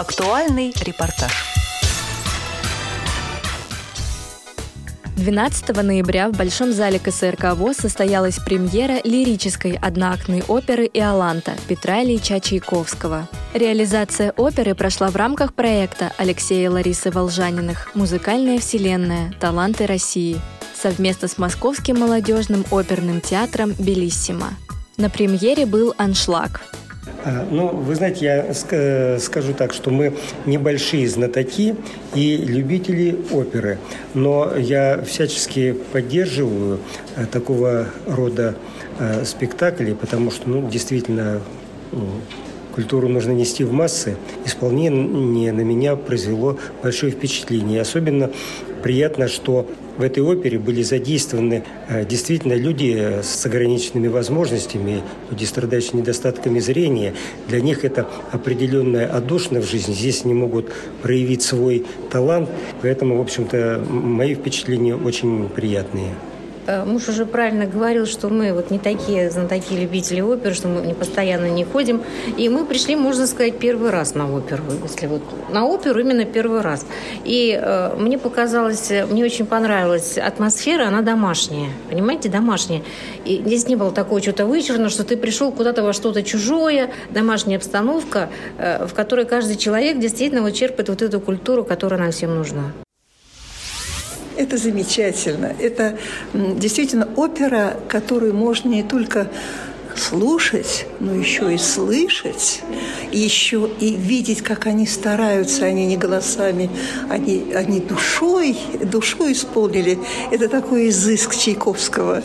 Актуальный репортаж. 12 ноября в Большом зале КСРК ВОЗ состоялась премьера лирической одноактной оперы «Иоланта» Петра Ильича Чайковского. Реализация оперы прошла в рамках проекта Алексея Ларисы Волжаниных «Музыкальная вселенная. Таланты России» совместно с Московским молодежным оперным театром «Белиссимо». На премьере был аншлаг. А, ну, вы знаете, я скажу так, что мы небольшие знатоки и любители оперы, но я всячески поддерживаю э, такого рода э, спектакли, потому что, ну, действительно, ну, культуру нужно нести в массы. Исполнение на меня произвело большое впечатление. особенно приятно, что в этой опере были задействованы э, действительно люди с ограниченными возможностями, люди, страдающие недостатками зрения. Для них это определенная отдушина в жизни. Здесь они могут проявить свой талант. Поэтому, в общем-то, мои впечатления очень приятные. Э, муж уже правильно говорил, что мы вот не такие знатоки любители оперы, что мы не постоянно не ходим. И мы пришли, можно сказать, первый раз на оперу. Если вот на оперу именно первый раз. И э, мне показалось, мне очень понравилась атмосфера, она домашняя. Понимаете, домашняя. И здесь не было такого чего-то вычурно, что ты пришел куда-то во что-то чужое, домашняя обстановка, э, в которой каждый человек действительно вот черпает вот эту культуру, которая нам всем нужна. Это замечательно. Это действительно опера, которую можно не только слушать, но еще и слышать, еще и видеть, как они стараются, они не голосами, они, они душой, душой исполнили. Это такой изыск Чайковского.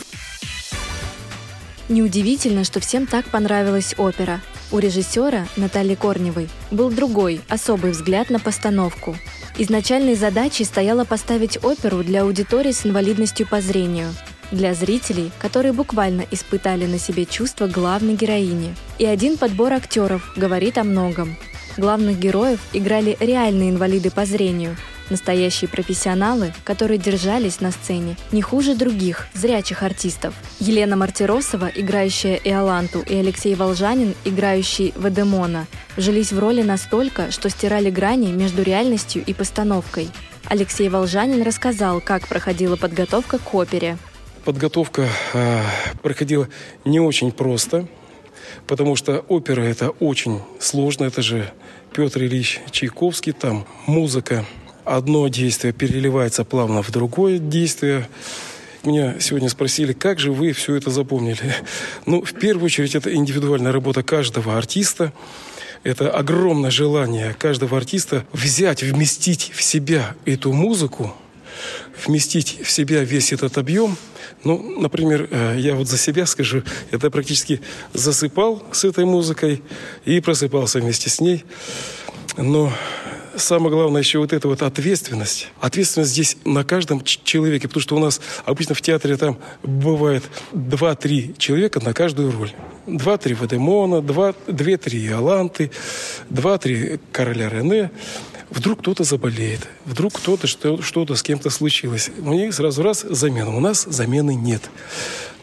Неудивительно, что всем так понравилась опера. У режиссера Натальи Корневой был другой, особый взгляд на постановку. Изначальной задачей стояло поставить оперу для аудитории с инвалидностью по зрению, для зрителей, которые буквально испытали на себе чувства главной героини. И один подбор актеров говорит о многом. Главных героев играли реальные инвалиды по зрению, Настоящие профессионалы, которые держались на сцене не хуже других, зрячих артистов. Елена Мартиросова, играющая Иоланту, и Алексей Волжанин, играющий Вадемона, вжились в роли настолько, что стирали грани между реальностью и постановкой. Алексей Волжанин рассказал, как проходила подготовка к опере. Подготовка э, проходила не очень просто, потому что опера это очень сложно, это же Петр Ильич Чайковский, там музыка одно действие переливается плавно в другое действие. Меня сегодня спросили, как же вы все это запомнили? Ну, в первую очередь, это индивидуальная работа каждого артиста. Это огромное желание каждого артиста взять, вместить в себя эту музыку, вместить в себя весь этот объем. Ну, например, э, я вот за себя скажу, это практически засыпал с этой музыкой и просыпался вместе с ней. Но самое главное еще вот эта вот ответственность. Ответственность здесь на каждом человеке, потому что у нас обычно в театре там бывает 2-3 человека на каждую роль. Два-три Вадемона, две-три Иоланты, два-три короля Рене. Вдруг кто-то заболеет, вдруг кто-то что- что-то с кем-то случилось. У них сразу раз замена. У нас замены нет.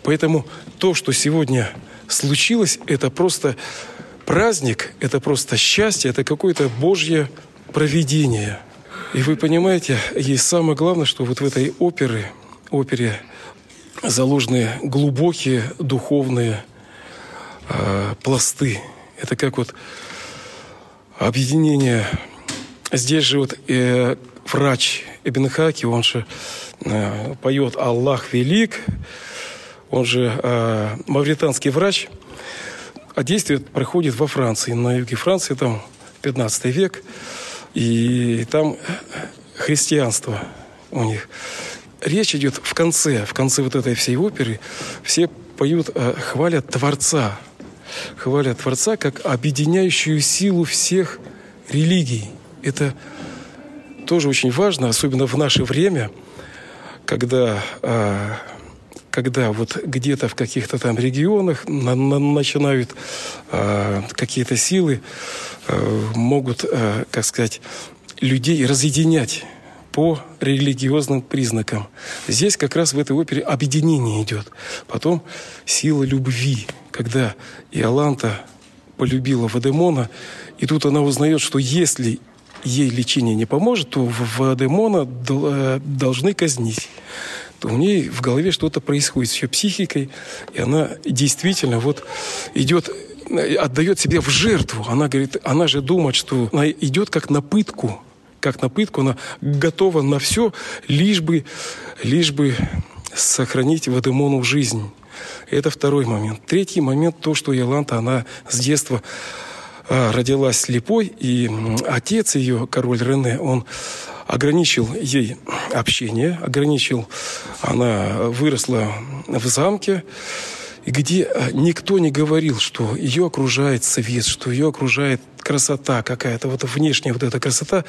Поэтому то, что сегодня случилось, это просто праздник, это просто счастье, это какое-то Божье проведение. И вы понимаете, есть самое главное, что вот в этой опере, опере заложены глубокие духовные э, пласты. Это как вот объединение. Здесь же вот э, врач Эбн Хаки, он же э, поет «Аллах велик», он же э, мавританский врач, а действие проходит во Франции, на юге Франции, там 15 век. И там христианство у них. Речь идет в конце, в конце вот этой всей оперы. Все поют, э, хвалят Творца. Хвалят Творца как объединяющую силу всех религий. Это тоже очень важно, особенно в наше время, когда э, когда вот где-то в каких-то там регионах на, на, начинают э, какие-то силы э, могут, э, как сказать, людей разъединять по религиозным признакам. Здесь как раз в этой опере объединение идет. Потом сила любви, когда Иоланта полюбила Вадемона, И тут она узнает, что если ей лечение не поможет, то Вадемона э, должны казнить. То у ней в голове что-то происходит с ее психикой, и она действительно вот идет отдает себя в жертву. Она говорит, она же думает, что она идет как на пытку, как на пытку, она готова на все, лишь бы, лишь бы сохранить Вадемону жизнь. Это второй момент. Третий момент, то, что Яланта, она с детства а, родилась слепой, и отец ее, король Рене, он ограничил ей общение, ограничил, она выросла в замке, где никто не говорил, что ее окружает свет, что ее окружает красота какая-то, вот внешняя вот эта красота.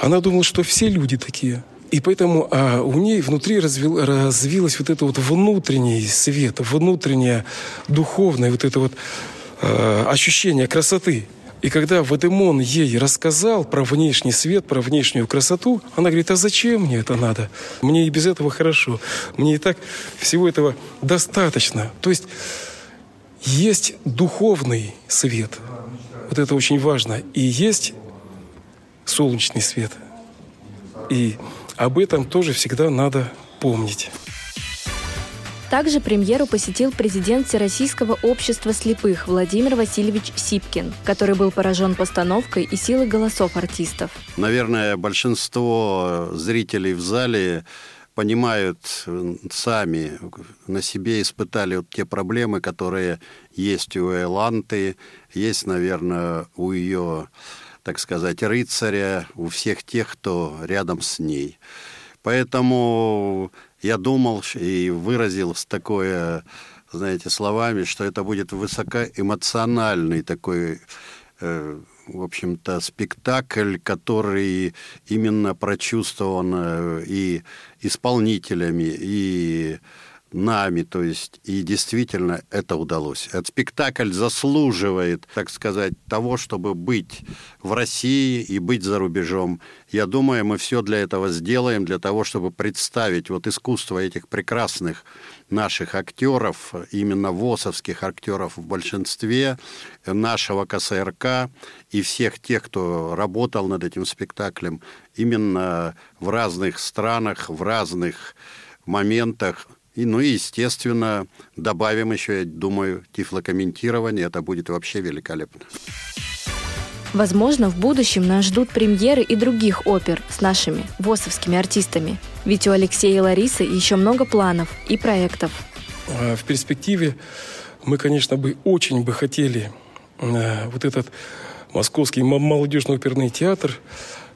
Она думала, что все люди такие. И поэтому а, у ней внутри развил, развилось вот это вот внутренний свет, внутреннее духовное вот это вот а, ощущение красоты. И когда Вадимон ей рассказал про внешний свет, про внешнюю красоту, она говорит, а зачем мне это надо? Мне и без этого хорошо. Мне и так всего этого достаточно. То есть есть духовный свет. Вот это очень важно. И есть солнечный свет. И об этом тоже всегда надо помнить. Также премьеру посетил президент Всероссийского общества слепых Владимир Васильевич Сипкин, который был поражен постановкой и силой голосов артистов. Наверное, большинство зрителей в зале понимают сами, на себе испытали вот те проблемы, которые есть у Эланты, есть, наверное, у ее, так сказать, рыцаря, у всех тех, кто рядом с ней. Поэтому я думал и выразил такое, знаете, словами, что это будет высокоэмоциональный такой э, в общем-то, спектакль, который именно прочувствован э, и исполнителями, и нами, то есть, и действительно это удалось. Этот спектакль заслуживает, так сказать, того, чтобы быть в России и быть за рубежом. Я думаю, мы все для этого сделаем, для того, чтобы представить вот искусство этих прекрасных наших актеров, именно ВОСовских актеров в большинстве, нашего КСРК и всех тех, кто работал над этим спектаклем именно в разных странах, в разных моментах и, ну и, естественно, добавим еще, я думаю, тифлокомментирование. Это будет вообще великолепно. Возможно, в будущем нас ждут премьеры и других опер с нашими ВОСовскими артистами. Ведь у Алексея и Ларисы еще много планов и проектов. А в перспективе мы, конечно, бы очень бы хотели э, вот этот московский молодежный оперный театр,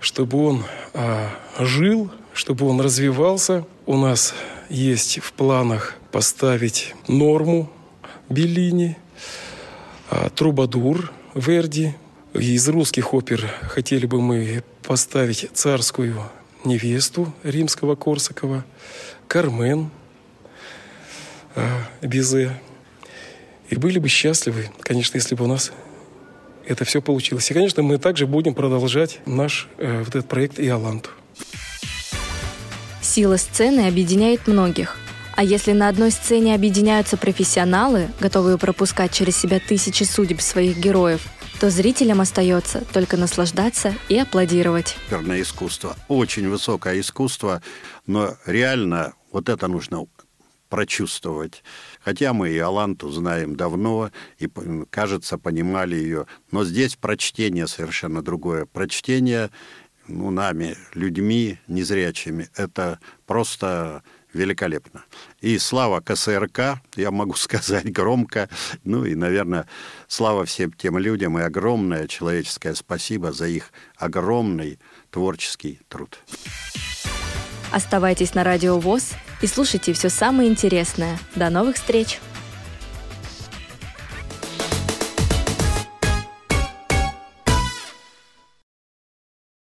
чтобы он а, жил, чтобы он развивался. У нас есть в планах поставить норму Беллини, а, Трубадур Верди. Из русских опер хотели бы мы поставить царскую невесту римского Корсакова, Кармен а, Бизе. И были бы счастливы, конечно, если бы у нас это все получилось. И, конечно, мы также будем продолжать наш э, вот этот проект «Иоланту». Сила сцены объединяет многих. А если на одной сцене объединяются профессионалы, готовые пропускать через себя тысячи судеб своих героев, то зрителям остается только наслаждаться и аплодировать. Оперное искусство. Очень высокое искусство, но реально вот это нужно прочувствовать. Хотя мы и Аланту знаем давно, и, кажется, понимали ее. Но здесь прочтение совершенно другое. Прочтение ну, нами, людьми незрячими, это просто великолепно. И слава КСРК, я могу сказать громко, ну и, наверное, слава всем тем людям и огромное человеческое спасибо за их огромный творческий труд. Оставайтесь на Радио ВОЗ и слушайте все самое интересное. До новых встреч!